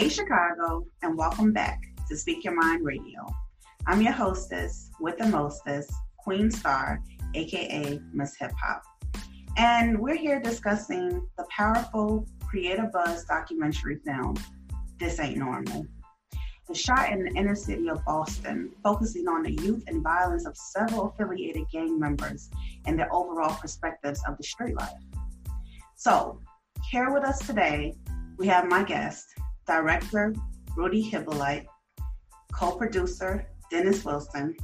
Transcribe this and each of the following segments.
Hey, Chicago, and welcome back to Speak Your Mind Radio. I'm your hostess with the mostest, Queen Star, aka Miss Hip Hop. And we're here discussing the powerful Creative Buzz documentary film, This Ain't Normal. It's shot in the inner city of Boston, focusing on the youth and violence of several affiliated gang members and their overall perspectives of the street life. So, here with us today, we have my guest, director Rudy Hippolyte, co producer Dennis Wilson,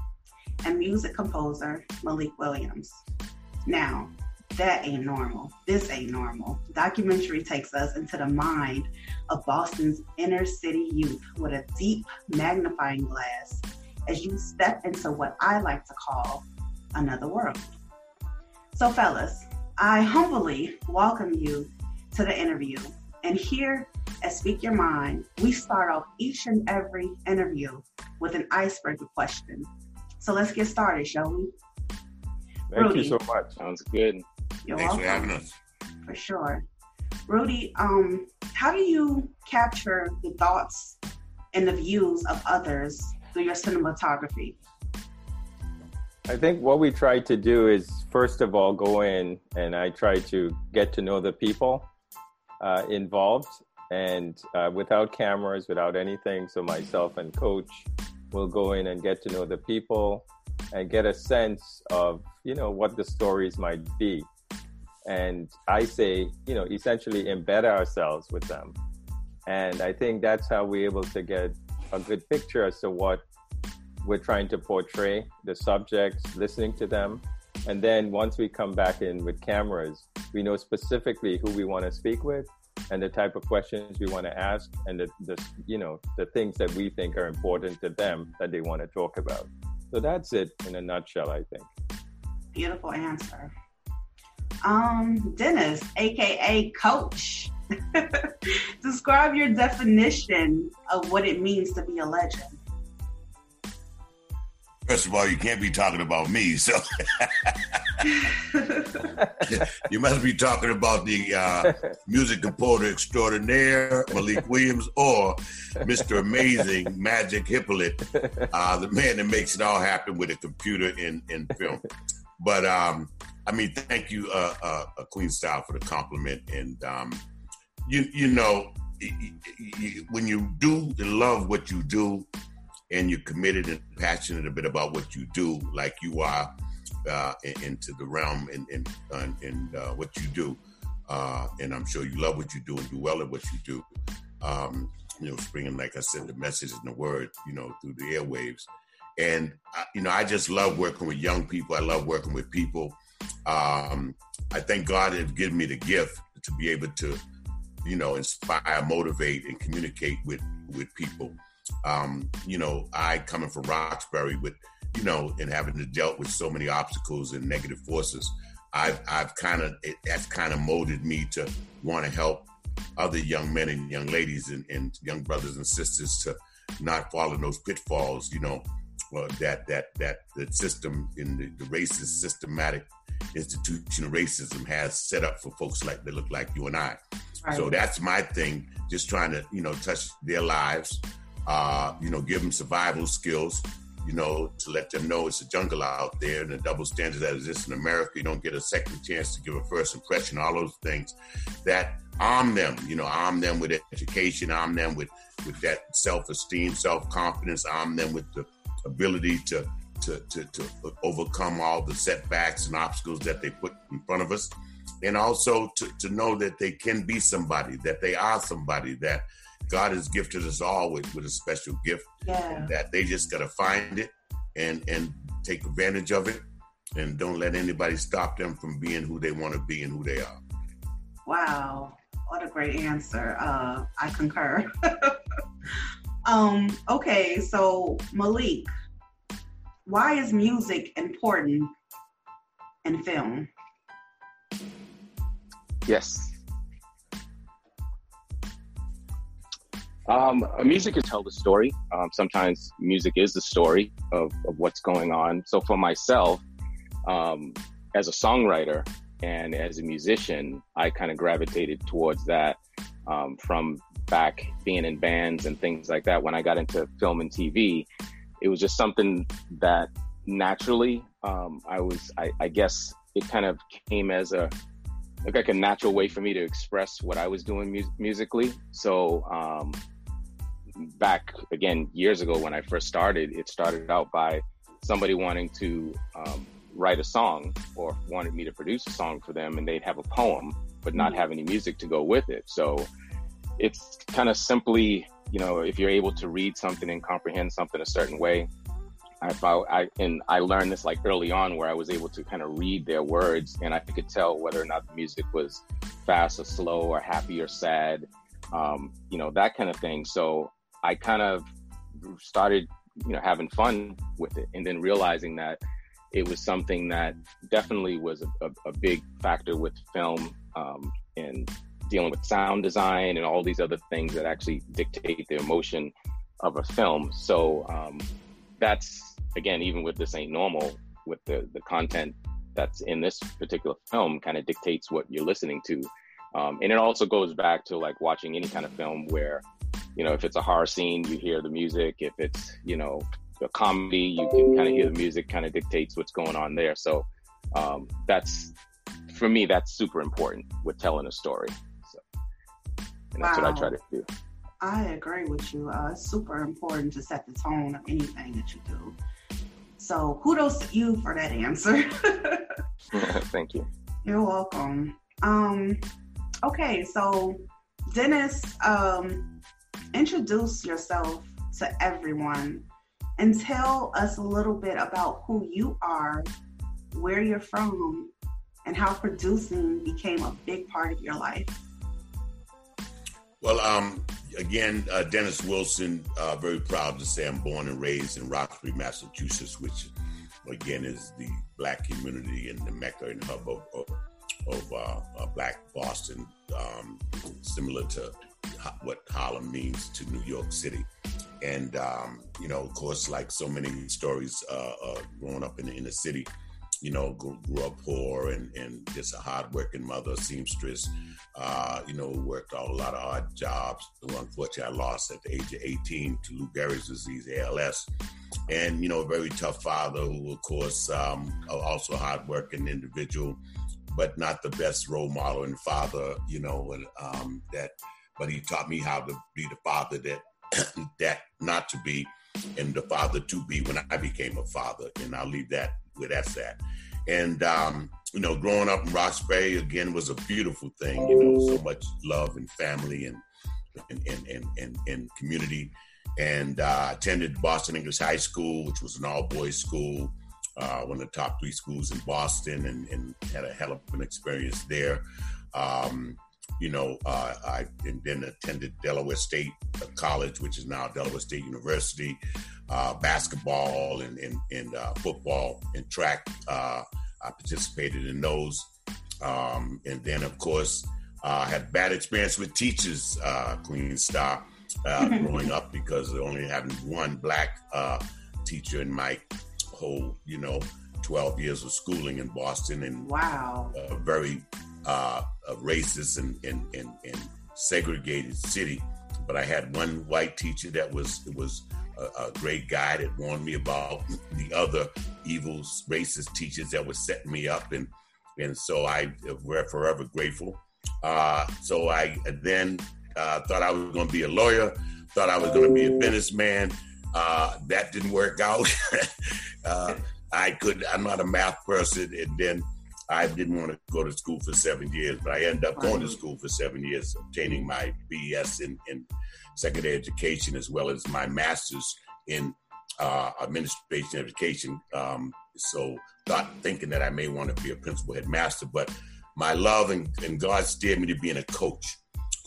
and music composer Malik Williams. Now, that ain't normal. This ain't normal. Documentary takes us into the mind of Boston's inner city youth with a deep magnifying glass as you step into what I like to call another world. So, fellas, I humbly welcome you to the interview. And here at Speak Your Mind, we start off each and every interview with an icebreaker question. So let's get started, shall we? Thank Rudy. you so much. Sounds good. You're Thanks welcome. for having us. For sure. Rudy, um, how do you capture the thoughts and the views of others through your cinematography? I think what we try to do is, first of all, go in and I try to get to know the people uh, involved and uh, without cameras, without anything. So, myself and coach will go in and get to know the people and get a sense of, you know, what the stories might be. And I say, you know, essentially embed ourselves with them. And I think that's how we're able to get a good picture as to what we're trying to portray the subjects, listening to them. And then once we come back in with cameras, we know specifically who we want to speak with and the type of questions we want to ask and the, the you know the things that we think are important to them that they want to talk about. So that's it in a nutshell, I think. Beautiful answer. Um, Dennis, aka Coach. Describe your definition of what it means to be a legend. First of all, you can't be talking about me, so you must be talking about the uh, music composer extraordinaire Malik Williams or Mr. Amazing Magic Hippolyte, uh, the man that makes it all happen with a computer in, in film. But um, I mean, thank you, uh, uh, uh, Queen Star, for the compliment. And um, you, you know, when you do and love what you do, and you're committed and passionate a bit about what you do, like you are uh, into the realm and and, and, uh, what you do. Uh, and I'm sure you love what you do and do well at what you do. Um, you know, bringing, like I said, the message and the word, you know, through the airwaves. And you know, I just love working with young people. I love working with people. Um, I thank God has given me the gift to be able to, you know, inspire, motivate, and communicate with with people um, you know, I coming from Roxbury with, you know, and having to dealt with so many obstacles and negative forces, I've I've kind of that's kind of molded me to want to help other young men and young ladies and, and young brothers and sisters to not fall in those pitfalls, you know, uh, that that that the system in the, the racist systematic institution of racism has set up for folks like that look like you and I. So that's my thing, just trying to, you know, touch their lives, uh, you know, give them survival skills, you know, to let them know it's a jungle out there and the double standards that exist in America. You don't get a second chance to give a first impression, all those things that arm them, you know, arm them with education, arm them with, with that self esteem, self confidence, arm them with the ability to, to, to, to overcome all the setbacks and obstacles that they put in front of us. And also to, to know that they can be somebody, that they are somebody, that God has gifted us all with, with a special gift. Yeah. That they just gotta find it and and take advantage of it and don't let anybody stop them from being who they want to be and who they are. Wow. What a great answer. Uh, I concur. um, okay, so Malik, why is music important in film? Yes. Um, music can tell the story. Um, sometimes music is the story of, of what's going on. So for myself, um, as a songwriter and as a musician, I kind of gravitated towards that um, from back being in bands and things like that. When I got into film and TV, it was just something that naturally um, I was, I, I guess it kind of came as a like a natural way for me to express what I was doing mu- musically. So um, back again years ago when I first started, it started out by somebody wanting to um, write a song or wanted me to produce a song for them, and they'd have a poem but not have any music to go with it. So it's kind of simply, you know, if you're able to read something and comprehend something a certain way. I, found I and I learned this like early on where I was able to kind of read their words and I could tell whether or not the music was fast or slow or happy or sad, um, you know, that kind of thing. So I kind of started, you know, having fun with it, and then realizing that it was something that definitely was a, a, a big factor with film um, and dealing with sound design and all these other things that actually dictate the emotion of a film. So um, that's again, even with this ain't normal, with the the content that's in this particular film, kind of dictates what you're listening to. Um, and it also goes back to like watching any kind of film where you know, if it's a horror scene, you hear the music. If it's, you know, a comedy, you can kind of hear the music kind of dictates what's going on there. So um, that's, for me, that's super important with telling a story. So, and that's wow. what I try to do. I agree with you. Uh, it's super important to set the tone of anything that you do. So kudos to you for that answer. Thank you. You're welcome. Um, okay, so Dennis, um, introduce yourself to everyone and tell us a little bit about who you are, where you're from, and how producing became a big part of your life. Well, um, again, uh, Dennis Wilson, uh, very proud to say I'm born and raised in Roxbury, Massachusetts, which again is the black community and the mecca and hub of, of, of uh, uh black Boston, um, similar to what Harlem means to New York City. And, um, you know, of course, like so many stories uh, uh, growing up in the inner city, you know, grew, grew up poor and, and just a hardworking mother, seamstress, uh, you know, worked a lot of odd jobs. Unfortunately, I lost at the age of 18 to Lou Gehrig's disease, ALS. And, you know, a very tough father who, of course, um, also a hardworking individual, but not the best role model and father, you know, and, um, that – but he taught me how to be the father that that not to be and the father to be when I became a father. And I'll leave that where that's at. And um, you know, growing up in Roxbury again was a beautiful thing. You know, so much love and family and and and and, and, and community. And uh, attended Boston English High School, which was an all boys school, uh, one of the top three schools in Boston, and, and had a hell of an experience there. Um, you know, uh, I and then attended Delaware State College, which is now Delaware State University. Uh, basketball and, and, and uh, football and track. Uh, I participated in those. Um, and then, of course, I had bad experience with teachers, uh, Queen Star, uh, growing up because only having one black teacher in my whole, you know, 12 years of schooling in Boston and wow, very uh, a racist and, and, and, and segregated city. But I had one white teacher that was was a, a, great guy that warned me about the other evil racist teachers that were setting me up, and and so I we're forever grateful. Uh, so I then uh, thought I was going to be a lawyer, thought I was going to be a businessman. Uh, that didn't work out. Uh, I could. I'm not a math person, and then I didn't want to go to school for seven years, but I ended up going to school for seven years, obtaining my BS in, in secondary education as well as my master's in uh, administration education. Um, so, not thinking that I may want to be a principal headmaster, but my love and, and God steered me to being a coach.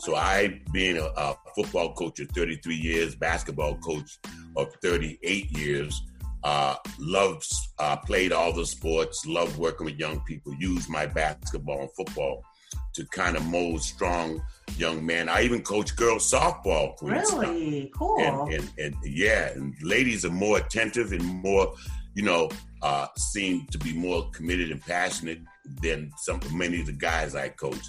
So I, being a, a, football coach of 33 years, basketball coach of 38 years, uh, loved, uh, played all the sports, loved working with young people, used my basketball and football to kind of mold strong young men. I even coached girls softball. Really cool. And, and, and, yeah, and ladies are more attentive and more, you know, uh, seem to be more committed and passionate than some many of the guys I coach.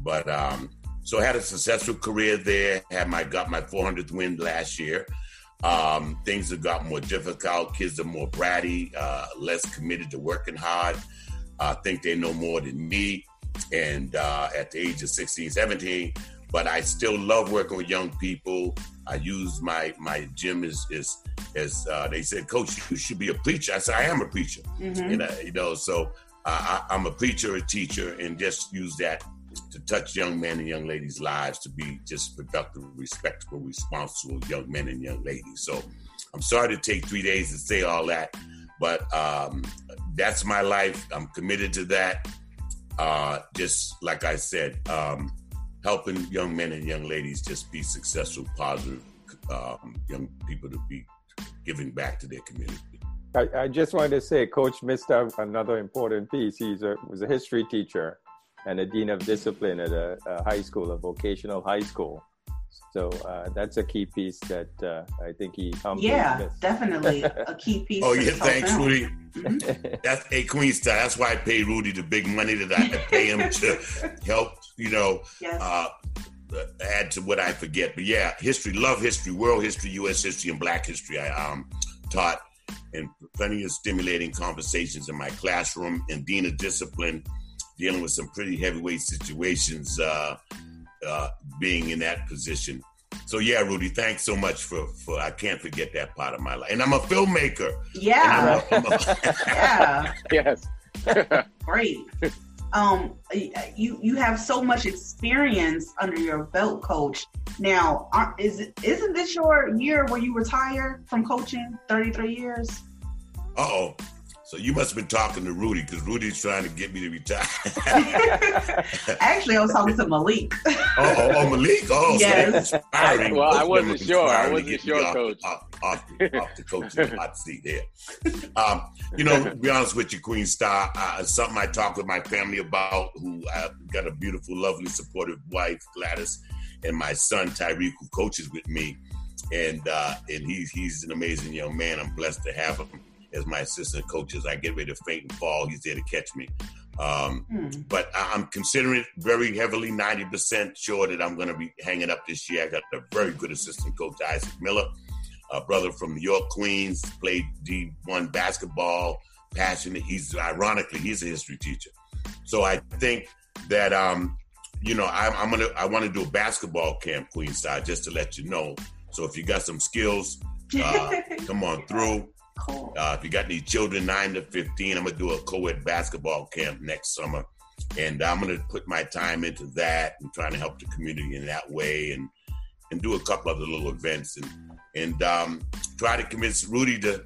But um, so I had a successful career there. Had my got my 400th win last year. Um, things have got more difficult. Kids are more bratty, uh, less committed to working hard. I uh, think they know more than me. And uh, at the age of 16, 17, but I still love working with young people. I use my my gym as as as uh, they said, Coach, you should be a preacher. I said, I am a preacher. Mm-hmm. And uh, you know, so I, I'm a preacher, a teacher, and just use that to touch young men and young ladies' lives to be just productive, respectable, responsible young men and young ladies. So I'm sorry to take three days to say all that, but um, that's my life. I'm committed to that. Uh, just like I said, um, helping young men and young ladies just be successful, positive um, young people to be giving back to their community. I, I just wanted to say, Coach missed out another important piece. He was a history teacher and a dean of discipline at a, a high school, a vocational high school. So uh, that's a key piece that uh, I think he. Comes Yeah, missed. definitely a key piece. oh yeah, thanks, Rudy. Mm-hmm. That's a Queen Star. That's why I pay Rudy the big money that I pay him to help. You know, yes. uh, add to what I forget. But yeah, history, love history, world history, U.S. history, and Black history. I um, taught in plenty of stimulating conversations in my classroom and dean of discipline dealing with some pretty heavyweight situations, uh, uh, being in that position. So yeah, Rudy, thanks so much for for I can't forget that part of my life. And I'm a filmmaker. Yeah. I'm a, I'm a yeah. yes. Great. Um, you you have so much experience under your belt, coach. Now, is isn't this your year where you retire from coaching? Thirty three years. Uh oh. So you must have been talking to Rudy because Rudy's trying to get me to retire. Actually, I was talking to Malik. oh, oh, oh, Malik. Oh, yes. So well, I wasn't sure. I wasn't sure, off, Coach. Off, off, off, the coaching hot seat there. Um, you know, to be honest with you, Queen Star, uh, something I talk with my family about. Who I've got a beautiful, lovely, supportive wife, Gladys, and my son Tyreek, who coaches with me, and uh, and he's he's an amazing young man. I'm blessed to have him as my assistant coach as I get ready to faint and fall. He's there to catch me. Um, mm. But I'm considering very heavily, 90% sure that I'm going to be hanging up this year. I got a very good assistant coach, Isaac Miller, a brother from New York, Queens, played D1 basketball, passionate. He's ironically, he's a history teacher. So I think that, um, you know, I'm, I'm going to, I want to do a basketball camp, Queen Star, just to let you know. So if you got some skills, uh, come on through. Cool. Uh, if you got any children, nine to 15, I'm going to do a co ed basketball camp next summer. And I'm going to put my time into that and trying to help the community in that way and, and do a couple other little events and, and um, try to convince Rudy to,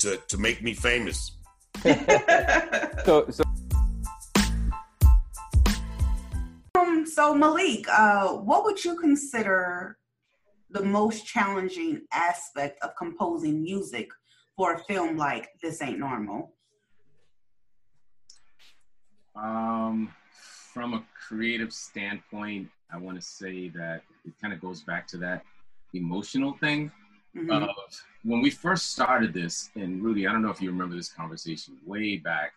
to, to make me famous. so, so. Um, so Malik, uh, what would you consider the most challenging aspect of composing music for a film like This Ain't Normal? Um, from a creative standpoint, I want to say that it kind of goes back to that emotional thing. Mm-hmm. Of when we first started this, and Rudy, I don't know if you remember this conversation way back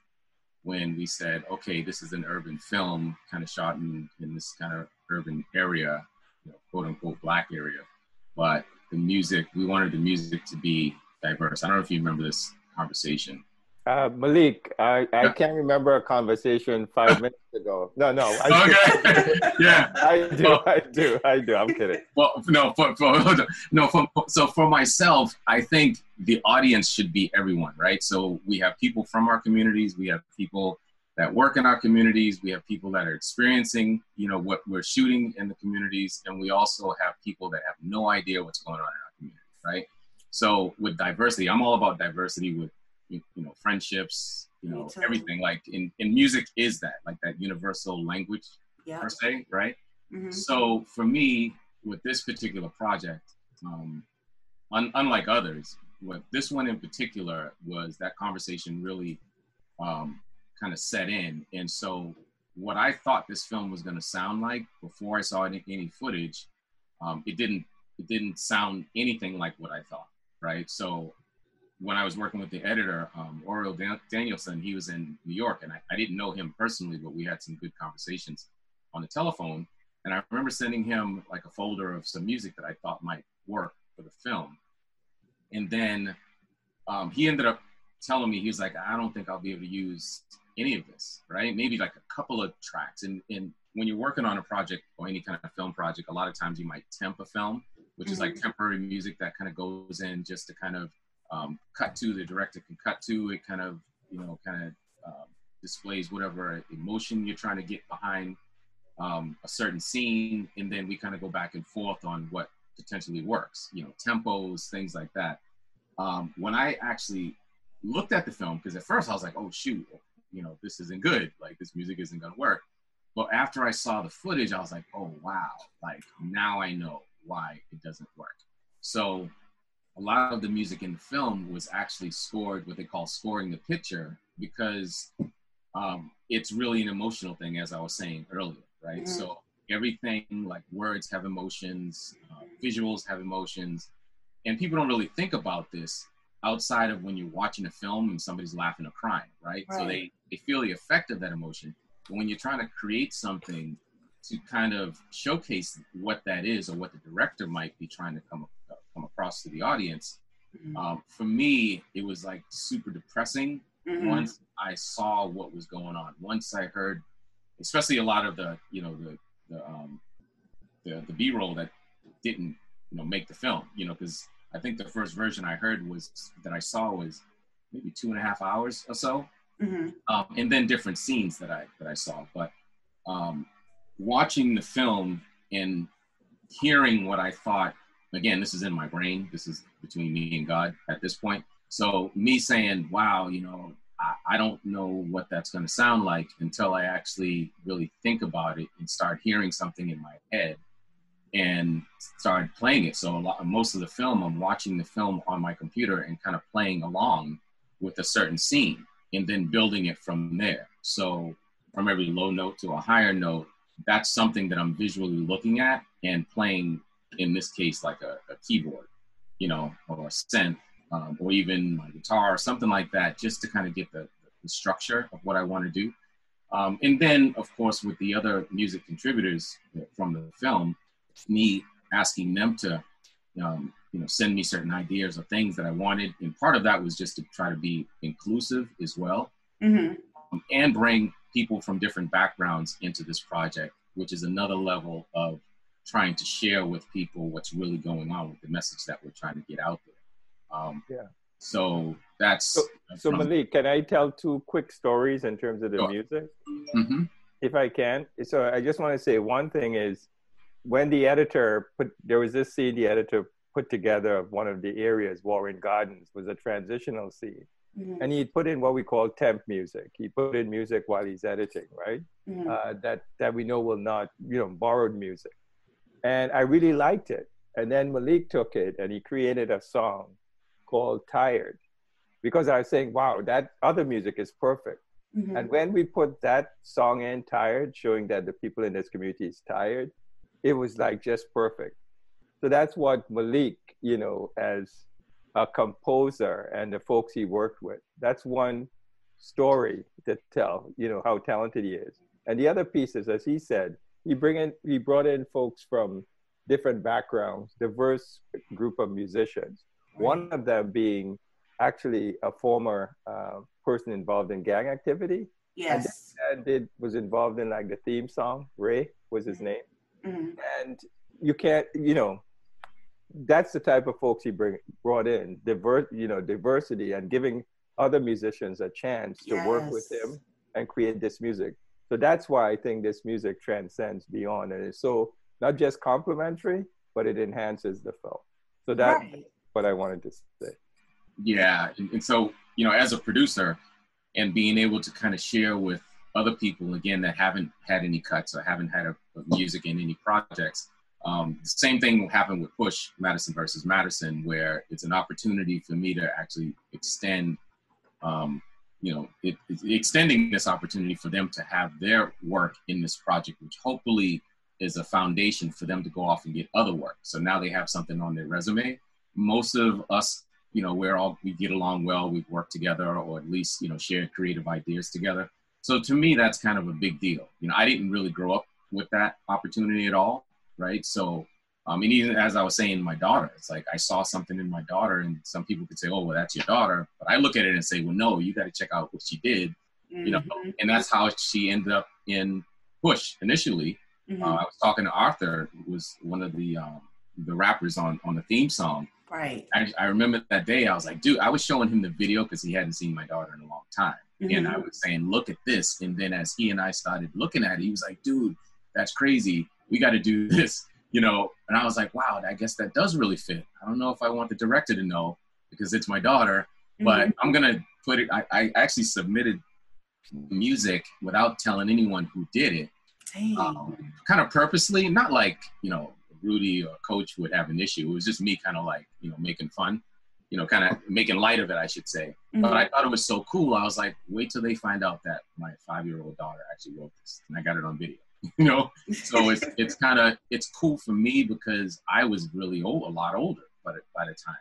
when we said, okay, this is an urban film, kind of shot in, in this kind of urban area, you know, quote unquote black area. But the music. We wanted the music to be diverse. I don't know if you remember this conversation. Uh, Malik, I, I can't remember a conversation five minutes ago. No, no. I okay. yeah. I do. Well, I do. I do. I'm kidding. Well, no, for, for, no. For, so for myself, I think the audience should be everyone, right? So we have people from our communities. We have people that work in our communities. We have people that are experiencing, you know, what we're shooting in the communities, and we also have people that have no idea what's going on in our community, right? So with diversity, I'm all about diversity with you, know friendships, you know everything. Like in in music is that like that universal language yep. per se, right? Mm-hmm. So for me, with this particular project, um, un- unlike others, with this one in particular was that conversation really um, kind of set in. And so, what I thought this film was going to sound like before I saw any, any footage, um, it didn't. It didn't sound anything like what I thought. Right. So, when I was working with the editor, um, Oriel Dan- Danielson, he was in New York, and I, I didn't know him personally, but we had some good conversations on the telephone. And I remember sending him like a folder of some music that I thought might work for the film. And then um, he ended up telling me, he was like, I don't think I'll be able to use any of this, right? Maybe like a couple of tracks. And, and when you're working on a project or any kind of film project, a lot of times you might temp a film, which mm-hmm. is like mm-hmm. temporary music that kind of goes in just to kind of um, cut to, the director can cut to, it kind of, you know, kind of um, displays whatever emotion you're trying to get behind um, a certain scene. And then we kind of go back and forth on what potentially works, you know, tempos, things like that. Um, when I actually looked at the film, because at first I was like, oh, shoot, you know, this isn't good. Like this music isn't gonna work. But after I saw the footage, I was like, oh wow, like now I know why it doesn't work. So a lot of the music in the film was actually scored what they call scoring the picture because um, it's really an emotional thing, as I was saying earlier, right? Mm-hmm. So everything like words have emotions, uh, visuals have emotions, and people don't really think about this outside of when you're watching a film and somebody's laughing or crying, right? right? So they, they feel the effect of that emotion. But when you're trying to create something to kind of showcase what that is or what the director might be trying to come, uh, come across to the audience, mm-hmm. um, for me, it was like super depressing mm-hmm. once I saw what was going on. Once I heard, especially a lot of the, you know, the, the, um, the, the B-roll that didn't, you know, make the film, you know, because I think the first version I heard was that I saw was maybe two and a half hours or so, mm-hmm. um, and then different scenes that I that I saw. But um, watching the film and hearing what I thought, again, this is in my brain. This is between me and God at this point. So me saying, "Wow, you know, I, I don't know what that's going to sound like until I actually really think about it and start hearing something in my head." and started playing it. So a lot, most of the film, I'm watching the film on my computer and kind of playing along with a certain scene, and then building it from there. So from every low note to a higher note, that's something that I'm visually looking at and playing. In this case, like a, a keyboard, you know, or a synth, um, or even my guitar or something like that, just to kind of get the, the structure of what I want to do. Um, and then, of course, with the other music contributors from the film, me asking them to, um, you know, send me certain ideas or things that I wanted. And part of that was just to try to be inclusive as well, mm-hmm. um, and bring people from different backgrounds into this project, which is another level of trying to share with people what's really going on with the message that we're trying to get out there. Um, yeah. So that's. So, so Malik, can I tell two quick stories in terms of the sure. music? Mm-hmm. If I can. So I just want to say one thing is when the editor put there was this scene the editor put together of one of the areas warren gardens was a transitional scene mm-hmm. and he put in what we call temp music he put in music while he's editing right mm-hmm. uh, that that we know will not you know borrowed music and i really liked it and then malik took it and he created a song called tired because i was saying wow that other music is perfect mm-hmm. and when we put that song in tired showing that the people in this community is tired it was like just perfect. So that's what Malik, you know, as a composer and the folks he worked with, that's one story to tell, you know, how talented he is. And the other pieces, as he said, he bring in, he brought in folks from different backgrounds, diverse group of musicians. One of them being actually a former uh, person involved in gang activity. Yes. And did was involved in like the theme song. Ray was his name. Mm-hmm. And you can't, you know, that's the type of folks he bring brought in, diverse, you know, diversity and giving other musicians a chance to yes. work with him and create this music. So that's why I think this music transcends beyond and it's so not just complementary, but it enhances the film. So that's right. what I wanted to say. Yeah, and, and so you know, as a producer, and being able to kind of share with other people again that haven't had any cuts or haven't had a, a music in any projects. Um, the same thing will happen with Push Madison versus Madison, where it's an opportunity for me to actually extend, um, you know, it, extending this opportunity for them to have their work in this project, which hopefully is a foundation for them to go off and get other work. So now they have something on their resume. Most of us you know, we're all we get along well, we've worked together, or at least you know share creative ideas together. So to me, that's kind of a big deal. You know, I didn't really grow up with that opportunity at all, right? So, um, mean, even as I was saying, my daughter, it's like I saw something in my daughter, and some people could say, "Oh, well, that's your daughter," but I look at it and say, "Well, no, you got to check out what she did," mm-hmm. you know, mm-hmm. and that's how she ended up in Push initially. Mm-hmm. Uh, I was talking to Arthur, who was one of the um, the rappers on on the theme song Right. I, I remember that day. I was like, dude, I was showing him the video because he hadn't seen my daughter in a long time, mm-hmm. and I was saying, look at this. And then as he and I started looking at it, he was like, dude, that's crazy. We got to do this, you know. And I was like, wow, I guess that does really fit. I don't know if I want the director to know because it's my daughter, but mm-hmm. I'm gonna put it. I, I actually submitted music without telling anyone who did it. Um, kind of purposely, not like you know Rudy or Coach would have an issue. It was just me kind of like, you know, making fun, you know, kind of making light of it, I should say. Mm-hmm. But I thought it was so cool. I was like, wait till they find out that my five year old daughter actually wrote this. And I got it on video, you know? So it's, it's kind of, it's cool for me because I was really old, a lot older by the, by the time.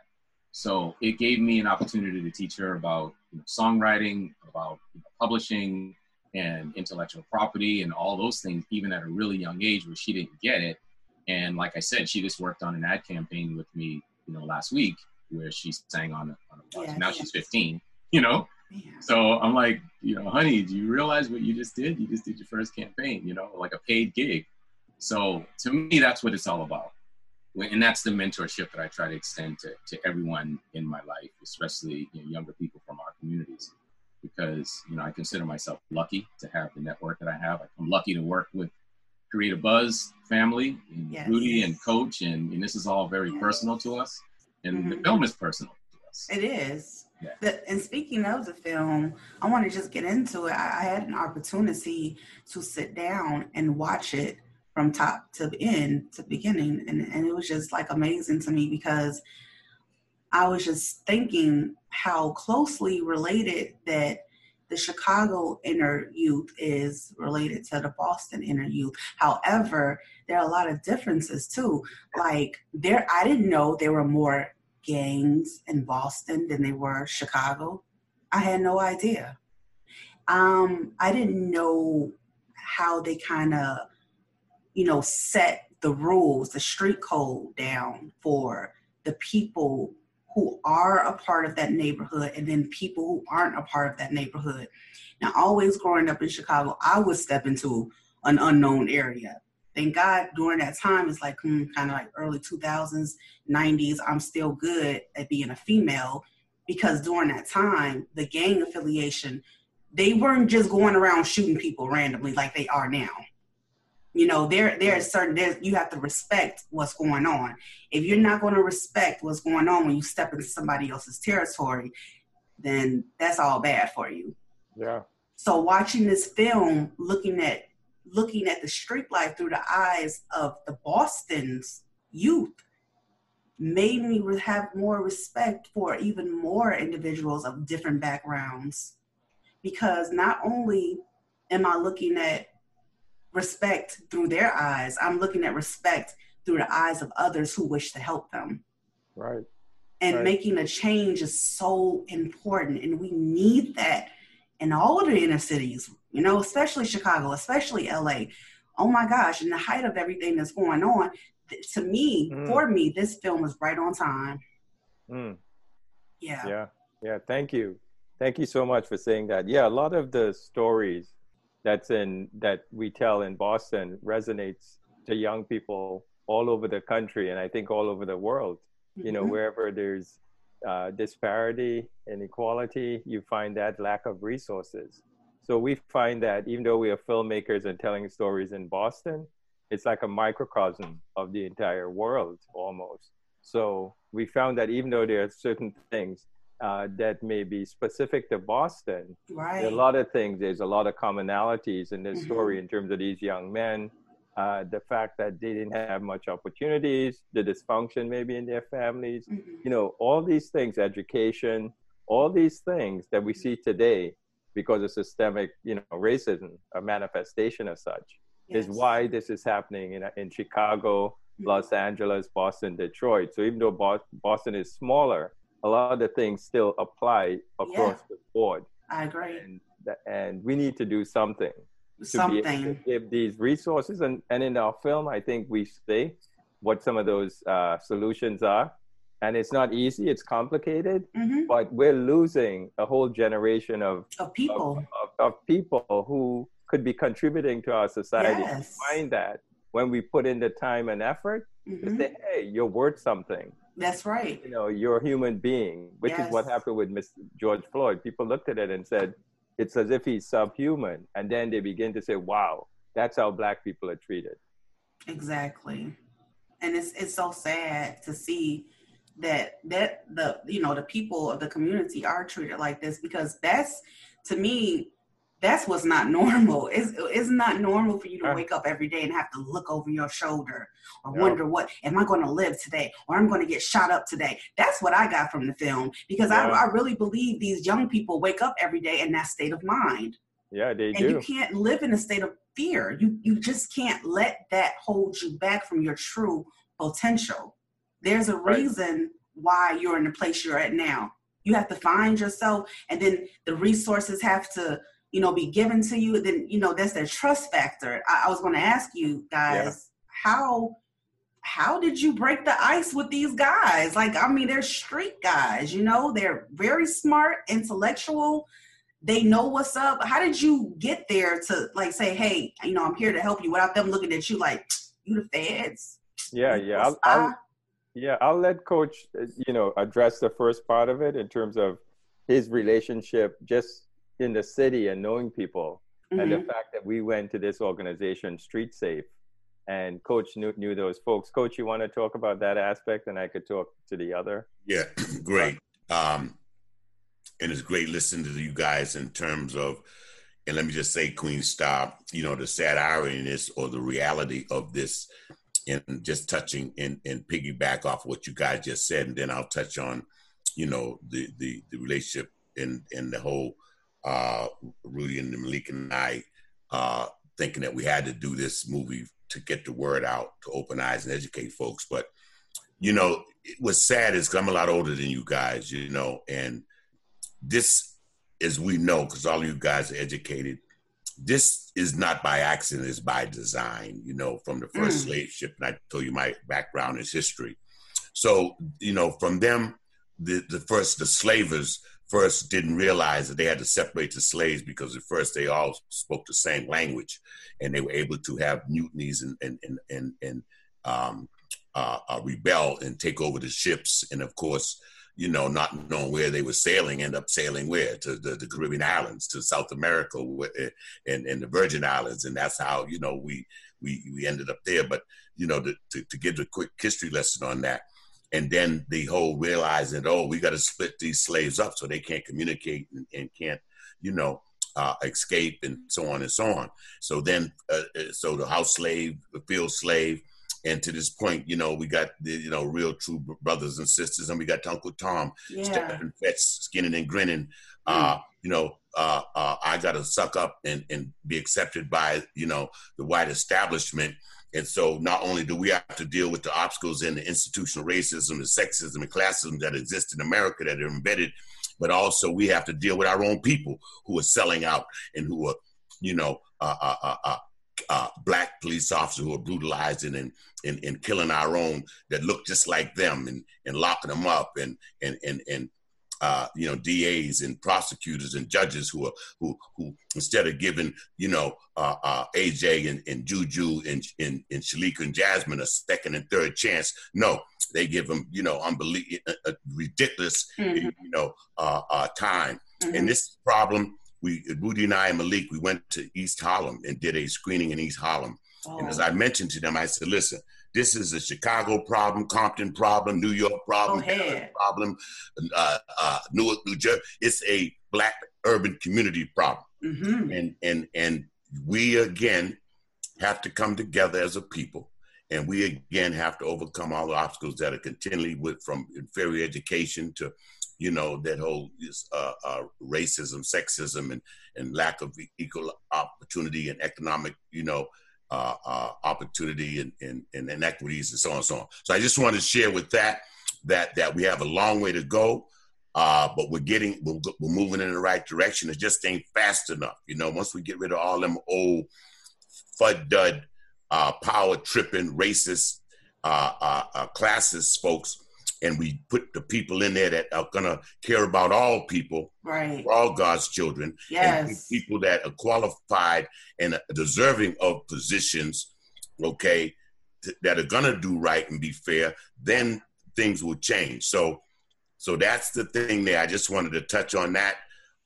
So it gave me an opportunity to teach her about you know, songwriting, about you know, publishing, and intellectual property, and all those things, even at a really young age where she didn't get it. And like I said, she just worked on an ad campaign with me, you know, last week where she sang on, on a yeah, now yeah. she's 15, you know? So I'm like, you know, honey, do you realize what you just did? You just did your first campaign, you know, like a paid gig. So to me, that's what it's all about. And that's the mentorship that I try to extend to, to everyone in my life, especially you know, younger people from our communities. Because, you know, I consider myself lucky to have the network that I have. I'm lucky to work with Create a Buzz family, and yes. Rudy and Coach, and, and this is all very yes. personal to us. And mm-hmm. the film is personal to us. It is. Yeah. The, and speaking of the film, I want to just get into it. I, I had an opportunity to sit down and watch it from top to end to beginning, and, and it was just like amazing to me because I was just thinking how closely related that the Chicago inner youth is related to the Boston inner youth. However, there are a lot of differences too. Like there, I didn't know there were more gangs in Boston than they were Chicago. I had no idea. Um, I didn't know how they kind of, you know, set the rules, the street code down for the people who are a part of that neighborhood and then people who aren't a part of that neighborhood. Now, always growing up in Chicago, I would step into an unknown area. Thank God during that time, it's like hmm, kind of like early 2000s, 90s, I'm still good at being a female because during that time, the gang affiliation, they weren't just going around shooting people randomly like they are now. You know, there there's certain there's you have to respect what's going on. If you're not going to respect what's going on when you step into somebody else's territory, then that's all bad for you. Yeah. So watching this film, looking at looking at the street life through the eyes of the Boston's youth made me have more respect for even more individuals of different backgrounds because not only am I looking at respect through their eyes. I'm looking at respect through the eyes of others who wish to help them. Right. And right. making a change is so important. And we need that in all of the inner cities, you know, especially Chicago, especially LA. Oh my gosh, in the height of everything that's going on, to me, mm. for me, this film was right on time. Mm. Yeah. Yeah. Yeah. Thank you. Thank you so much for saying that. Yeah, a lot of the stories that's in that we tell in Boston resonates to young people all over the country and I think all over the world. Mm-hmm. You know, mm-hmm. wherever there's uh, disparity, inequality, you find that lack of resources. So we find that even though we are filmmakers and telling stories in Boston, it's like a microcosm of the entire world almost. So we found that even though there are certain things uh, that may be specific to Boston, right. a lot of things, there's a lot of commonalities in this mm-hmm. story in terms of these young men, uh, the fact that they didn't have much opportunities, the dysfunction maybe in their families, mm-hmm. you know, all these things, education, all these things that we see today because of systemic, you know, racism, a manifestation of such yes. is why this is happening in, in Chicago, mm-hmm. Los Angeles, Boston, Detroit. So even though Boston is smaller, a lot of the things still apply across yeah. the board. I agree. And, and we need to do something. Something. To give these resources. And, and in our film, I think we say what some of those uh, solutions are. And it's not easy, it's complicated, mm-hmm. but we're losing a whole generation of, of people. Of, of, of people who could be contributing to our society. Yes. Find that when we put in the time and effort mm-hmm. to say, hey, you're worth something. That's right. You know, you're a human being, which yes. is what happened with Mr. George Floyd. People looked at it and said, it's as if he's subhuman. And then they begin to say, wow, that's how black people are treated. Exactly. And it's it's so sad to see that that the you know the people of the community are treated like this because that's to me that's what's not normal. It's, it's not normal for you to wake up every day and have to look over your shoulder or wonder what am I going to live today or I'm going to get shot up today. That's what I got from the film because. I, I really believe these young people wake up every day in that state of mind. Yeah, they and do. you can't live in a state of fear. You you just can't let that hold you back from your true potential. There's a reason why you're in the place you're at now. You have to find yourself, and then the resources have to you know, be given to you, then you know that's the trust factor. I, I was going to ask you guys yeah. how how did you break the ice with these guys? Like, I mean, they're street guys, you know, they're very smart, intellectual. They know what's up. How did you get there to like say, hey, you know, I'm here to help you without them looking at you like, you the feds? Yeah, yeah. I'll, I'll, yeah, I'll let Coach, uh, you know, address the first part of it in terms of his relationship just in the city and knowing people mm-hmm. and the mm-hmm. fact that we went to this organization street safe and coach knew, knew those folks coach you want to talk about that aspect and i could talk to the other yeah great um and it's great listening to you guys in terms of and let me just say queen star you know the sad irony in this or the reality of this and just touching and, and piggyback off what you guys just said and then i'll touch on you know the the, the relationship and and the whole uh, Rudy and Malik and I uh, thinking that we had to do this movie to get the word out, to open eyes and educate folks. But, you know, what's sad is I'm a lot older than you guys, you know, and this, as we know, because all you guys are educated, this is not by accident, it's by design, you know, from the first mm. slave ship. And I told you my background is history. So, you know, from them, the, the first, the slavers, first didn't realize that they had to separate the slaves because at first they all spoke the same language and they were able to have mutinies and and and and, and um, uh, uh, rebel and take over the ships and of course you know not knowing where they were sailing end up sailing where to the, the caribbean islands to south america eh, and, and the virgin islands and that's how you know we we, we ended up there but you know to, to, to give a quick history lesson on that and then the whole realizing, oh, we got to split these slaves up so they can't communicate and, and can't, you know, uh, escape and so on and so on. So then, uh, uh, so the house slave, the field slave, and to this point, you know, we got the, you know, real true brothers and sisters, and we got Uncle Tom yeah. stepping, fetch, skinning and grinning. Uh, mm. you know, uh, uh, I got to suck up and, and be accepted by, you know, the white establishment and so not only do we have to deal with the obstacles and the institutional racism and sexism and classism that exist in America that are embedded, but also we have to deal with our own people who are selling out and who are, you know, uh, uh, uh, uh, black police officers who are brutalizing and, and, and killing our own that look just like them and, and locking them up and, and, and, and uh, you know, DAs and prosecutors and judges who are who who instead of giving you know uh, uh, AJ and, and Juju and, and and Shalika and Jasmine a second and third chance, no, they give them you know unbelievable, uh, uh, ridiculous mm-hmm. you know uh, time. Mm-hmm. And this problem, we Rudy and I and Malik, we went to East Harlem and did a screening in East Harlem. Oh. And as oh. I mentioned to them, I said, listen, this is a Chicago problem, Compton problem, New York problem, problem, uh, uh, Newark, New Jersey. It's a black urban community problem, mm-hmm. and and and we again have to come together as a people, and we again have to overcome all the obstacles that are continually with from inferior education to you know that whole uh, uh, racism, sexism, and and lack of equal opportunity and economic, you know, uh, uh, opportunity and, and, and, inequities and so on and so on. So I just wanted to share with that that that we have a long way to go, uh, but we're getting we're, we're moving in the right direction. It just ain't fast enough. You know, once we get rid of all them old fud dud, uh, power tripping, racist, uh, uh, classist folks and we put the people in there that are gonna care about all people, right? All God's children, yes. people that are qualified and deserving of positions, okay, th- that are gonna do right and be fair. Then things will change. So, so that's the thing there. I just wanted to touch on that,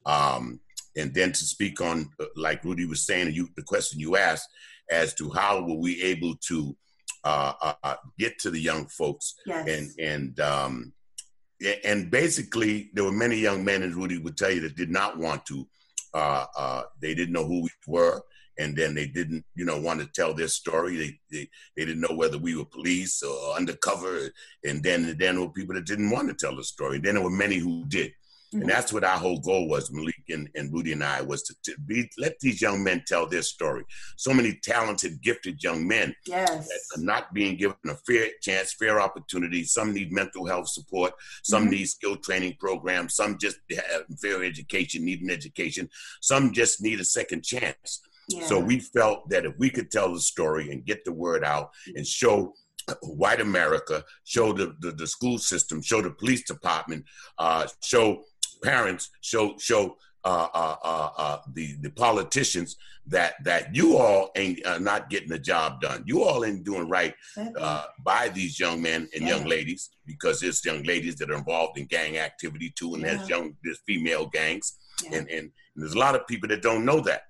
um, and then to speak on, uh, like Rudy was saying, you the question you asked as to how were we able to uh, uh, uh, get to the young folks. Yes. And and um, and basically, there were many young men, and Rudy would tell you that did not want to. Uh, uh, they didn't know who we were, and then they didn't, you know, want to tell their story. They they, they didn't know whether we were police or undercover, and then then there were people that didn't want to tell the story. And Then there were many who did. Mm-hmm. And that's what our whole goal was, Malik and, and Rudy and I, was to, to, be let these young men tell their story. So many talented, gifted young men yes. that are not being given a fair chance, fair opportunity. Some need mental health support, some mm-hmm. need skill training programs, some just have fair education, need an education, some just need a second chance. Yeah. So we felt that if we could tell the story and get the word out and show white America, show the, the, the, school system, show the police department, uh, show parents, show show uh, uh, uh, uh, the the politicians that that you all ain't uh, not getting the job done. You all ain't doing right uh, by these young men and yeah. young ladies because there's young ladies that are involved in gang activity too, and yeah. there's young there's female gangs, yeah. and, and, and there's a lot of people that don't know that.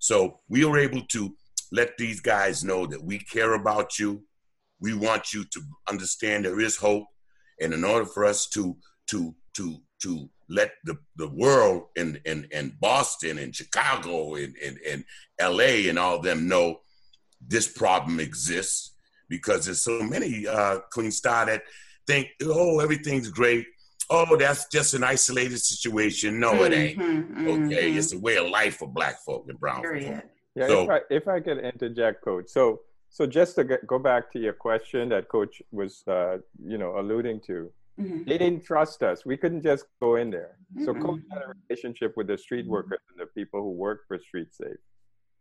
So we were able to let these guys know that we care about you. We want you to understand there is hope, and in order for us to to to to let the, the world and, and, and Boston and Chicago and, and, and LA and all of them know this problem exists because there's so many uh, Queen Star that think, oh, everything's great. Oh, that's just an isolated situation. No, mm-hmm, it ain't. Mm-hmm. Okay, mm-hmm. it's a way of life for black folk and brown folk. Yeah, so, if, I, if I could interject, Coach. So, so just to get, go back to your question that Coach was, uh, you know, alluding to. Mm-hmm. They didn't trust us. We couldn't just go in there. Mm-hmm. So Coach had a relationship with the street workers and the people who work for Street Safe.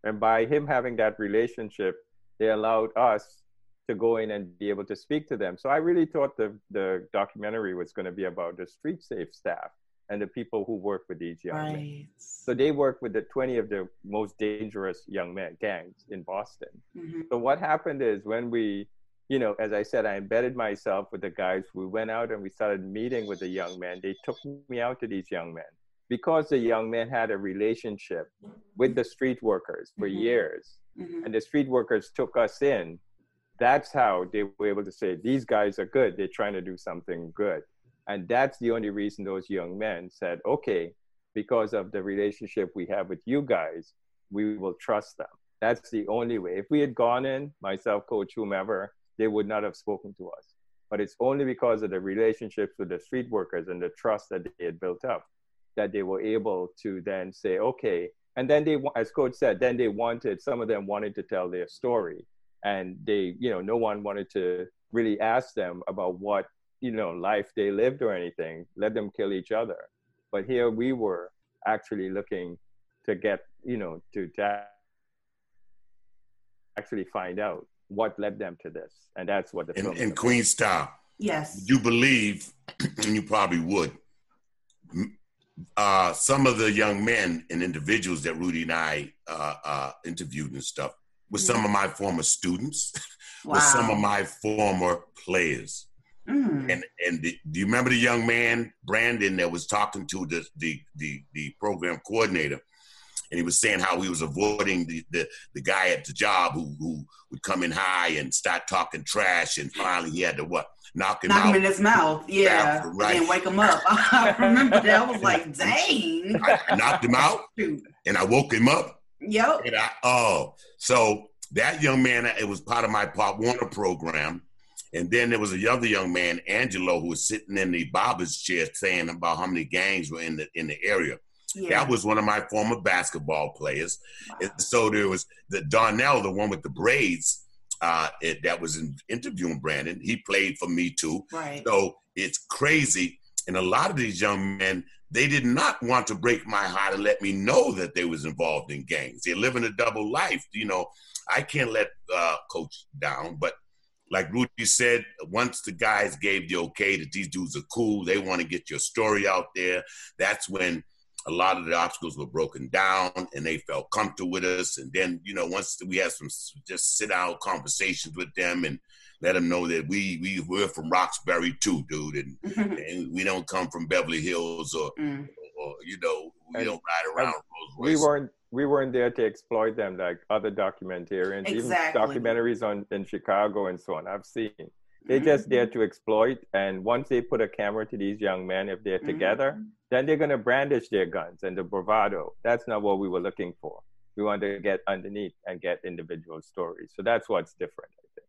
And by him having that relationship, they allowed us to go in and be able to speak to them. So I really thought the, the documentary was going to be about the Street Safe staff and the people who work with these young right. men. So they work with the 20 of the most dangerous young men gangs in Boston. Mm-hmm. So what happened is when we you know, as I said, I embedded myself with the guys. We went out and we started meeting with the young men. They took me out to these young men because the young men had a relationship with the street workers for mm-hmm. years, mm-hmm. and the street workers took us in. That's how they were able to say, These guys are good. They're trying to do something good. And that's the only reason those young men said, Okay, because of the relationship we have with you guys, we will trust them. That's the only way. If we had gone in, myself, coach, whomever, they would not have spoken to us. But it's only because of the relationships with the street workers and the trust that they had built up that they were able to then say, okay. And then they, as coach said, then they wanted, some of them wanted to tell their story. And they, you know, no one wanted to really ask them about what, you know, life they lived or anything, let them kill each other. But here we were actually looking to get, you know, to, to actually find out what led them to this, and that's what the in, film. In Queen Star, yes, you believe, and you probably would. Uh, some of the young men and individuals that Rudy and I uh, uh, interviewed and stuff were mm. some of my former students, wow. were some of my former players. Mm. And and the, do you remember the young man Brandon that was talking to the the the, the program coordinator? And he was saying how he was avoiding the, the, the guy at the job who, who would come in high and start talking trash, and finally he had to what knock him knock out. him in his mouth, yeah, right. and wake him up. I remember that. I was like, dang. I, knocked him out, and I woke him up. Yep. And I oh, so that young man, it was part of my Pop Warner program. And then there was a other young man, Angelo, who was sitting in the barber's chair saying about how many gangs were in the in the area. Yeah. That was one of my former basketball players. Wow. And so there was the Darnell, the one with the braids, uh, it, that was in, interviewing Brandon. He played for me too. Right. So it's crazy. And a lot of these young men, they did not want to break my heart and let me know that they was involved in gangs. They're living a double life. You know, I can't let uh, coach down, but like Rudy said, once the guys gave the okay that these dudes are cool, they want to get your story out there. That's when a lot of the obstacles were broken down and they felt comfortable with us. And then, you know, once we had some just sit down conversations with them and let them know that we we we're from Roxbury too, dude, and, and we don't come from Beverly Hills or, mm. or you know we and, don't ride around. We weren't we weren't there to exploit them like other documentarians, exactly. even documentaries on in Chicago and so on. I've seen they're mm-hmm. just there to exploit. And once they put a camera to these young men, if they're together, mm-hmm. then they're going to brandish their guns and the bravado. That's not what we were looking for. We want to get underneath and get individual stories. So that's what's different, I think.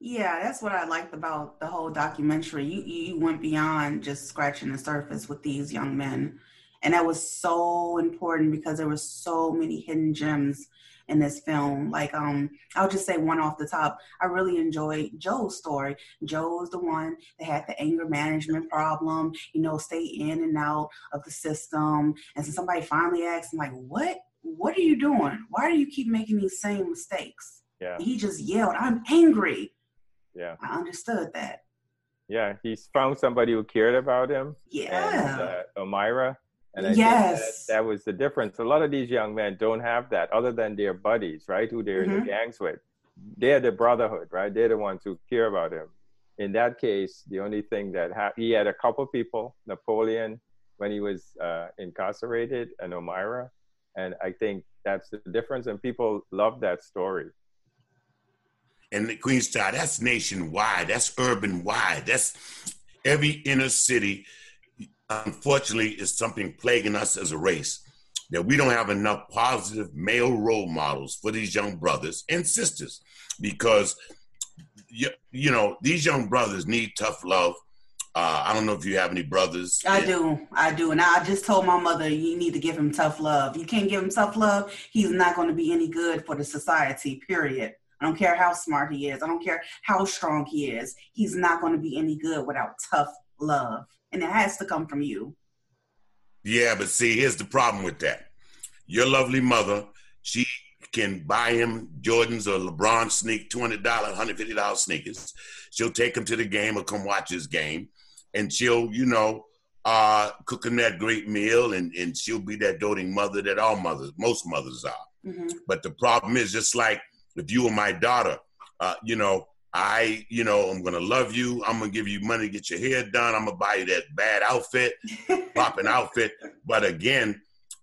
Yeah, that's what I liked about the whole documentary. You you went beyond just scratching the surface with these young men. And that was so important because there were so many hidden gems in this film. Like, um, I'll just say one off the top. I really enjoyed Joe's story. Joe was the one that had the anger management problem, you know, stay in and out of the system. And so somebody finally asked him, like, what? What are you doing? Why do you keep making these same mistakes? Yeah. And he just yelled, I'm angry. Yeah. I understood that. Yeah, he's found somebody who cared about him. Yeah. And, uh, Elmira and I yes. That, that, was the difference. A lot of these young men don't have that other than their buddies, right? Who they're mm-hmm. in the mm-hmm. gangs with. They're the brotherhood, right? They're the ones who care about him. In that case, the only thing that ha- he had a couple people, Napoleon, when he was uh, incarcerated, and Elmira. And I think that's the difference. And people love that story. And the Queen Star, that's nationwide. That's urban wide. That's every inner city unfortunately is something plaguing us as a race that we don't have enough positive male role models for these young brothers and sisters because you, you know these young brothers need tough love uh, I don't know if you have any brothers. I do. I do. And I just told my mother, you need to give him tough love. You can't give him tough love, he's not going to be any good for the society, period. I don't care how smart he is. I don't care how strong he is. He's not going to be any good without tough love and it has to come from you. Yeah, but see, here's the problem with that. Your lovely mother, she can buy him Jordans or LeBron sneak $200, $150 sneakers. She'll take him to the game or come watch his game. And she'll, you know, uh, cook him that great meal and, and she'll be that doting mother that all mothers, most mothers are. Mm-hmm. But the problem is just like if you were my daughter, uh, you know, I, you know, I'm gonna love you. I'm gonna give you money to get your hair done. I'm gonna buy you that bad outfit, popping outfit. But again,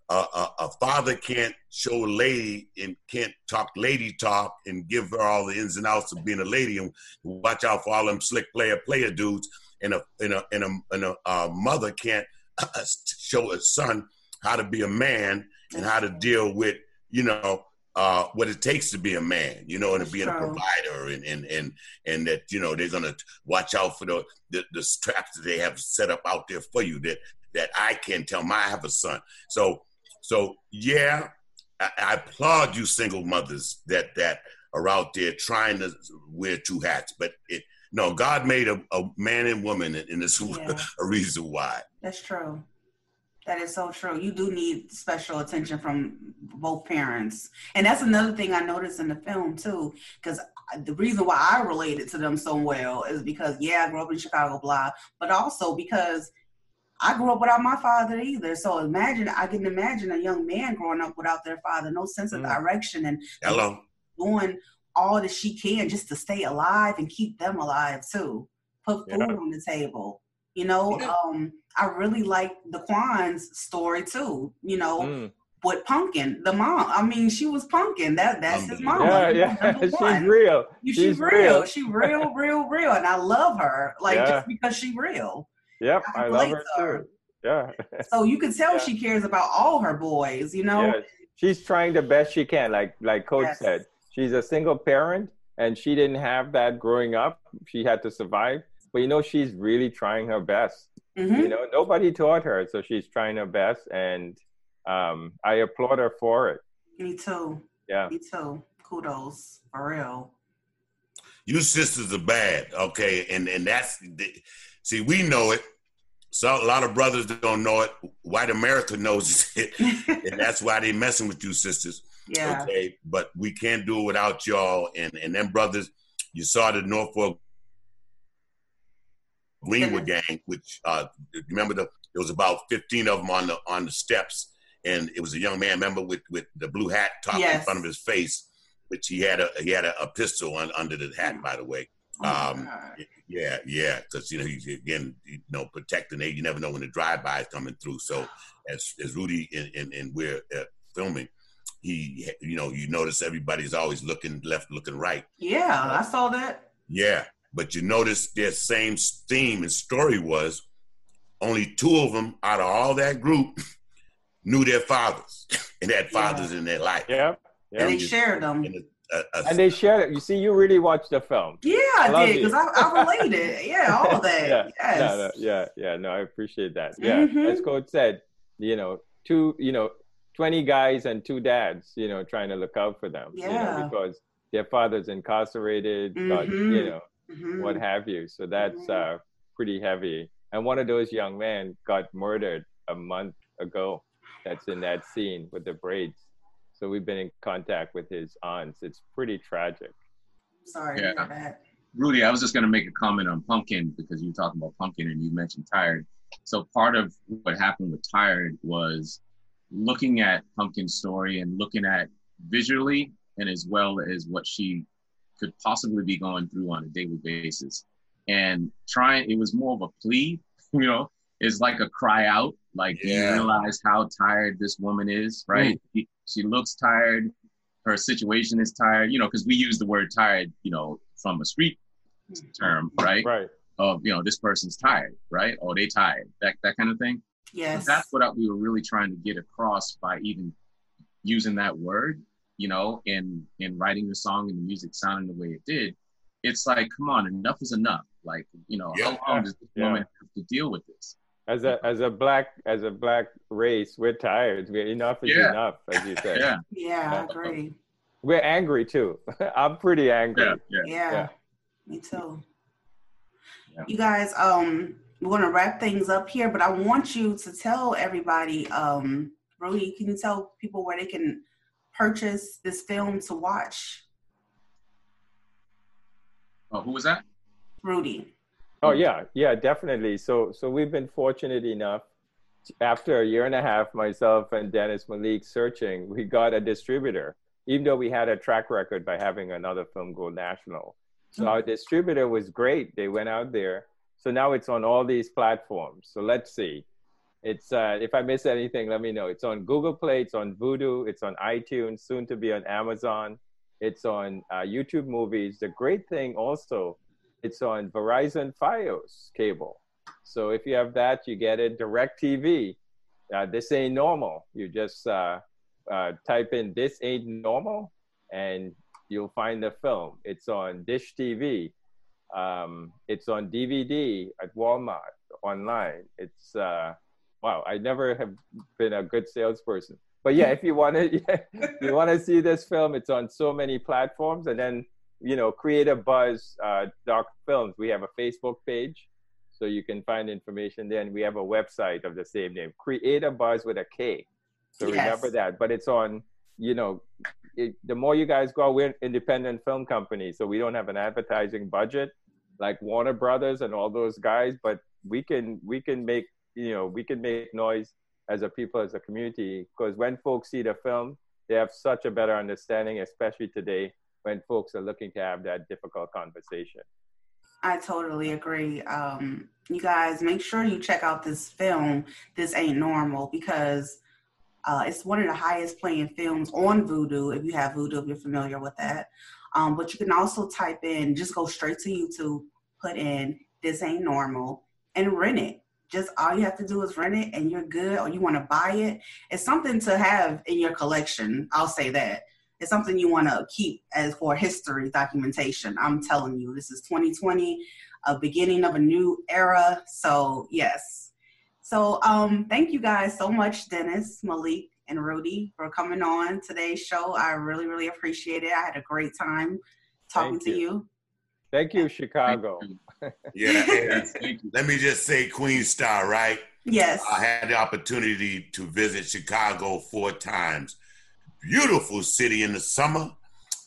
uh, a, a, father can't show a lady and can't talk lady talk and give her all the ins and outs of being a lady and watch out for all them slick player player dudes. And a and a and a, and a uh, mother can't show a son how to be a man and how to deal with you know uh, what it takes to be a man, you know, and to be a provider, and and and and that you know they're gonna watch out for the, the the traps that they have set up out there for you that that I can tell my I have a son. So so yeah, I, I applaud you single mothers that that are out there trying to wear two hats, but it no, God made a, a man and woman, and this yeah. a reason why. That's true. That is so true. You do need special attention from both parents. And that's another thing I noticed in the film too, because the reason why I related to them so well is because yeah, I grew up in Chicago, blah, but also because I grew up without my father either. So imagine I can imagine a young man growing up without their father, no sense of mm. direction and hello doing all that she can just to stay alive and keep them alive too. Put food yeah. on the table. You know, um, I really like the Quan's story too. You know, mm. with Pumpkin, the mom. I mean, she was Pumpkin. That that's his mom. Yeah, yeah. She's real. She's, She's real. real. She real, real, real, and I love her. Like yeah. just because she real. Yep, I, I love her, her, too. Yeah. so you can tell yeah. she cares about all her boys. You know. Yeah. She's trying the best she can. Like like Coach yes. said, she's a single parent, and she didn't have that growing up. She had to survive. But you know, she's really trying her best. Mm-hmm. You know, nobody taught her, so she's trying her best, and um, I applaud her for it. Me too. Yeah. Me too. Kudos for real. You sisters are bad, okay, and and that's see we know it. So a lot of brothers don't know it. White America knows it, and that's why they messing with you sisters. Yeah. Okay, but we can't do it without y'all and and them brothers. You saw the Norfolk Greenwood gang, which uh, remember the there was about fifteen of them on the on the steps, and it was a young man, remember with with the blue hat top yes. in front of his face, which he had a he had a, a pistol on, under the hat, by the way. Oh um, yeah, yeah, because you know he's again, you know, protecting it. You never know when the drive-by is coming through. So as as Rudy and and, and we're uh, filming, he you know you notice everybody's always looking left, looking right. Yeah, I saw that. Yeah, but you notice their same theme and story was only two of them out of all that group knew their fathers and had fathers yeah. in their life. Yeah. yeah. And they shared them. A, a, and they shared it. You see, you really watched the film. Yeah, I, I did because I, I, related. yeah, all that. yeah, yes. no, no, yeah, yeah. No, I appreciate that. Yeah, mm-hmm. as Coach said, you know, two, you know, twenty guys and two dads, you know, trying to look out for them. Yeah. You know, because their father's incarcerated. Mm-hmm. God, you know, mm-hmm. what have you. So that's mm-hmm. uh, pretty heavy. And one of those young men got murdered a month ago. That's in that scene with the braids. So we've been in contact with his aunts. It's pretty tragic. Sorry yeah. Rudy, I was just going to make a comment on Pumpkin because you were talking about Pumpkin and you mentioned Tired. So part of what happened with Tired was looking at Pumpkin's story and looking at visually and as well as what she could possibly be going through on a daily basis. And trying, it was more of a plea, you know, it's like a cry out, like yeah. you realize how tired this woman is, right? Mm. She, she looks tired, her situation is tired, you know, because we use the word tired, you know, from a street term, right? Right. Of you know, this person's tired, right? Or they tired, that that kind of thing. Yes. So that's what we were really trying to get across by even using that word you know, in in writing the song and the music sounding the way it did, it's like, come on, enough is enough. Like, you know, yeah. how long does this yeah. woman have to deal with this? As a as a black as a black race, we're tired. We're, enough is yeah. enough, as you said. yeah, yeah, I agree. We're angry too. I'm pretty angry. Yeah, yeah. me too. You guys, um, we're gonna wrap things up here, but I want you to tell everybody, um, Rudy, can you tell people where they can purchase this film to watch? Oh, who was that? Rudy. Oh yeah, yeah, definitely. So so we've been fortunate enough after a year and a half, myself and Dennis Malik searching, we got a distributor, even though we had a track record by having another film go national. So mm-hmm. our distributor was great. They went out there. So now it's on all these platforms. So let's see. It's uh, if I miss anything, let me know. It's on Google Play, it's on Vudu, it's on iTunes, soon to be on Amazon. It's on uh, YouTube Movies. The great thing also, it's on Verizon FiOS cable. So if you have that, you get it. DirecTV. Uh, this ain't normal. You just uh, uh, type in "this ain't normal" and you'll find the film. It's on Dish TV. Um, it's on DVD at Walmart online. It's uh, wow, I never have been a good salesperson. But yeah, if you want to, yeah, you want to see this film, it's on so many platforms. And then, you know, Creative Buzz uh, Doc Films, we have a Facebook page. So you can find information there. And we have a website of the same name, Creator Buzz with a K. So yes. remember that. But it's on, you know, it, the more you guys go, we're independent film company. So we don't have an advertising budget like Warner Brothers and all those guys, but we can we can make you know we can make noise as a people as a community because when folks see the film, they have such a better understanding, especially today when folks are looking to have that difficult conversation. I totally agree. Um, you guys make sure you check out this film, This Ain't Normal, because uh, it's one of the highest playing films on Vudu if you have Vudu if you're familiar with that. Um, but you can also type in, just go straight to YouTube, put in This Ain't Normal, and rent it. Just all you have to do is rent it and you're good, or you want to buy it. It's something to have in your collection. I'll say that. It's something you want to keep as for history documentation. I'm telling you, this is 2020, a beginning of a new era. So, yes. So, um, thank you guys so much, Dennis, Malik, and Rudy, for coming on today's show. I really, really appreciate it. I had a great time talking to you. Thank you, Chicago. yeah, let me just say, Queen Star, right? Yes. I had the opportunity to visit Chicago four times. Beautiful city in the summer,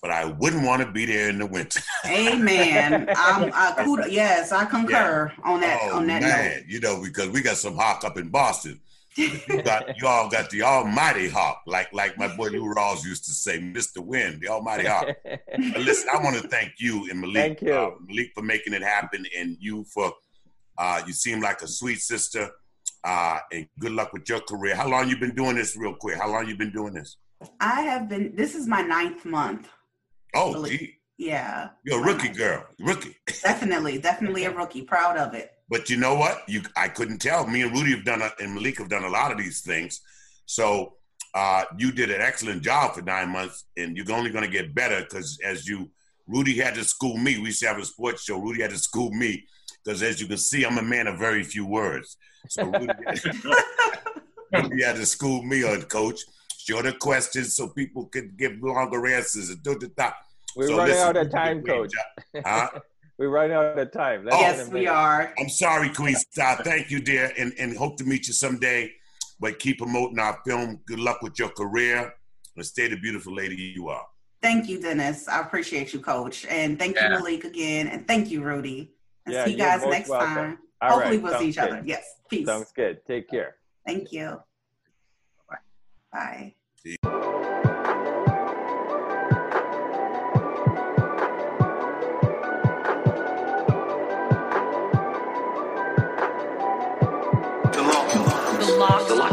but I wouldn't want to be there in the winter. Amen. Um, uh, I'm, I, yes, I concur yeah. on that. Oh, on that oh, man, note. you know, because we got some hawk up in Boston you got you all got the almighty hawk, like like my boy Lou Rawls used to say, Mr. Wind, the almighty hawk. but listen, I want to thank you and Malik, thank you. Uh, Malik for making it happen, and you for uh, you seem like a sweet sister. Uh, and good luck with your career. How long you been doing this, real quick? How long you been doing this? I have been. This is my ninth month. Oh, gee. Yeah. You're a rookie girl. Rookie. definitely, definitely a rookie. Proud of it. But you know what? You I couldn't tell. Me and Rudy have done a, and Malik have done a lot of these things. So uh, you did an excellent job for nine months, and you're only going to get better because as you, Rudy had to school me. We used to have a sports show. Rudy had to school me because, as you can see, I'm a man of very few words. So Rudy, had, Rudy had to school me on coach, shorter questions so people could give longer answers and do the. We're so running out of time, coach. Huh? We're running out of time. Let's yes, we are. I'm sorry, Queen Star. Thank you, dear, and, and hope to meet you someday. But keep promoting our film. Good luck with your career. And stay the beautiful lady you are. Thank you, Dennis. I appreciate you, Coach. And thank yeah. you, Malik, again. And thank you, Rudy. And yeah, see you guys next welcome. time. All Hopefully, right. we'll Sounds see each good. other. Yes. Peace. Sounds good. Take care. Thank you. Bye. Bye.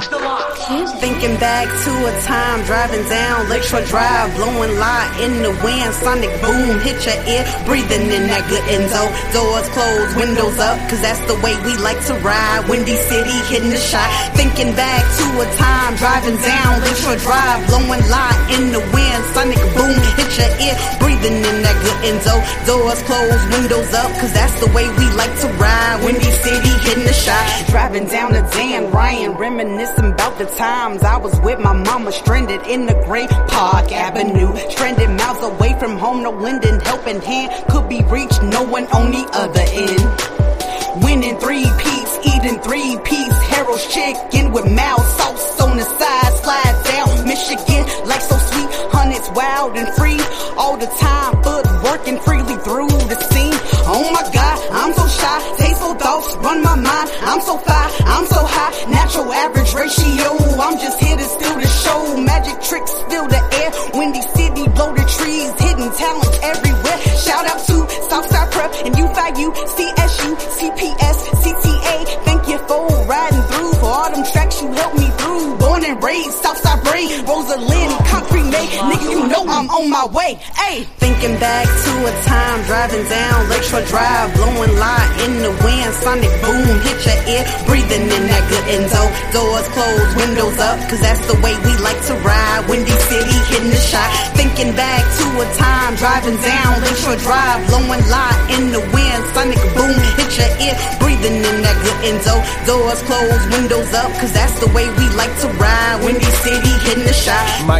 Thinking back to a time driving down Lakeshore Drive, blowing light in the wind, sonic boom, hit your ear, breathing in that good endo. Doors closed, windows up, cause that's the way we like to ride. Windy City hitting the shot. Thinking back to a time driving down Lakeshore Drive, blowing light in the wind, sonic boom, hit your ear, breathing in that good endo. Doors closed, windows up, cause that's the way we like to ride. Windy City hitting the shot. Driving down the Dan Ryan, reminiscing about the times I was with my mama stranded in the Great Park Avenue. Stranded miles away from home, no lending helping hand could be reached, no one on the other end. Winning three piece, eating three piece, Harold's chicken with mild sauce on the side, slide down Michigan like so sweet, honey's wild and free all the time, foot working freely through the scene. Oh my God, I'm so shy, tasteful thoughts run my mind. I'm so fly, I'm so high, natural average ratio. I'm just here to steal the show. Magic tricks fill the air. Windy City, blow the trees, hidden talent everywhere. Shout out to Southside Prep and UFIU, CSU, CPS, CTA. Thank you for riding through for all them tracks you helped me through. Born and raised, Southside brain, Roseland, concrete made. Nigga, you know I'm on my way. Hey, thinking back to a time driving down Lakeshore Drive, blowing light in the wind, sonic boom, hit your ear, breathing in that good endo. Doors closed, windows up, cause that's the way we like to ride. Windy City hitting the shot, thinking back to a time, driving down Lakeshore Drive, blowing light in the wind, sonic boom, hit your ear, breathing in that good endo. Doors closed, windows up, cause that's the way we like to ride.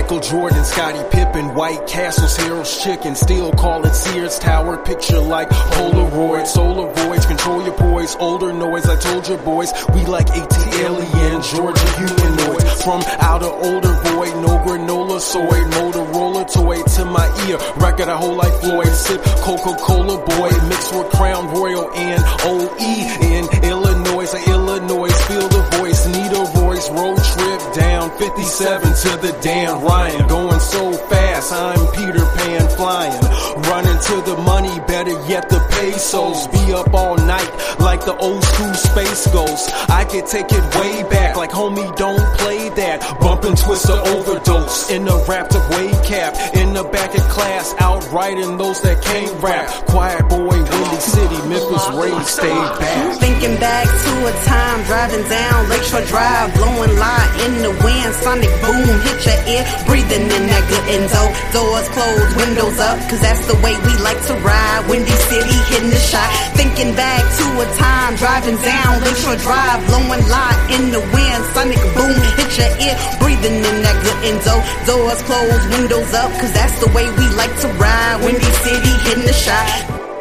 Michael Jordan, Scottie Pippen, White Castles, Harold's Chicken, still call it Sears Tower, picture like Polaroid, solar voids, control your poise, older noise, I told you boys, we like AT alien, Georgia humanoids, from outer older void, no granola soy, Motorola toy to my ear, record a whole like Floyd, sip Coca-Cola boy, mixed with Crown Royal and OE in Illinois, Illinois, feel the voice, need a voice, road trip down 57 to the Dan Ryan, going so fast, I'm Peter Pan flying, running to the money, better yet the pesos, be up all night like the old school space ghost, I could take it way back, like homie don't play that, bump and twist the overdose, in the wrapped up wave cap, in the back of class, outrighting those that can't rap, quiet boy, Windy City, Memphis, Ray, stay back. Thinking back to a time, driving down Lakeshore Drive, blowing light in the wind, sonic boom, hit your ear, breathing in that good endo. Doors closed, windows up, cause that's the way we like to ride. Windy City, hitting the shot. Thinking back to a time, driving down Lakeshore Drive, blowing light in the wind, sonic boom, hit your ear, breathing in that good endo. Doors closed, windows up, cause that's the way we like to ride. Windy City, hitting the shot.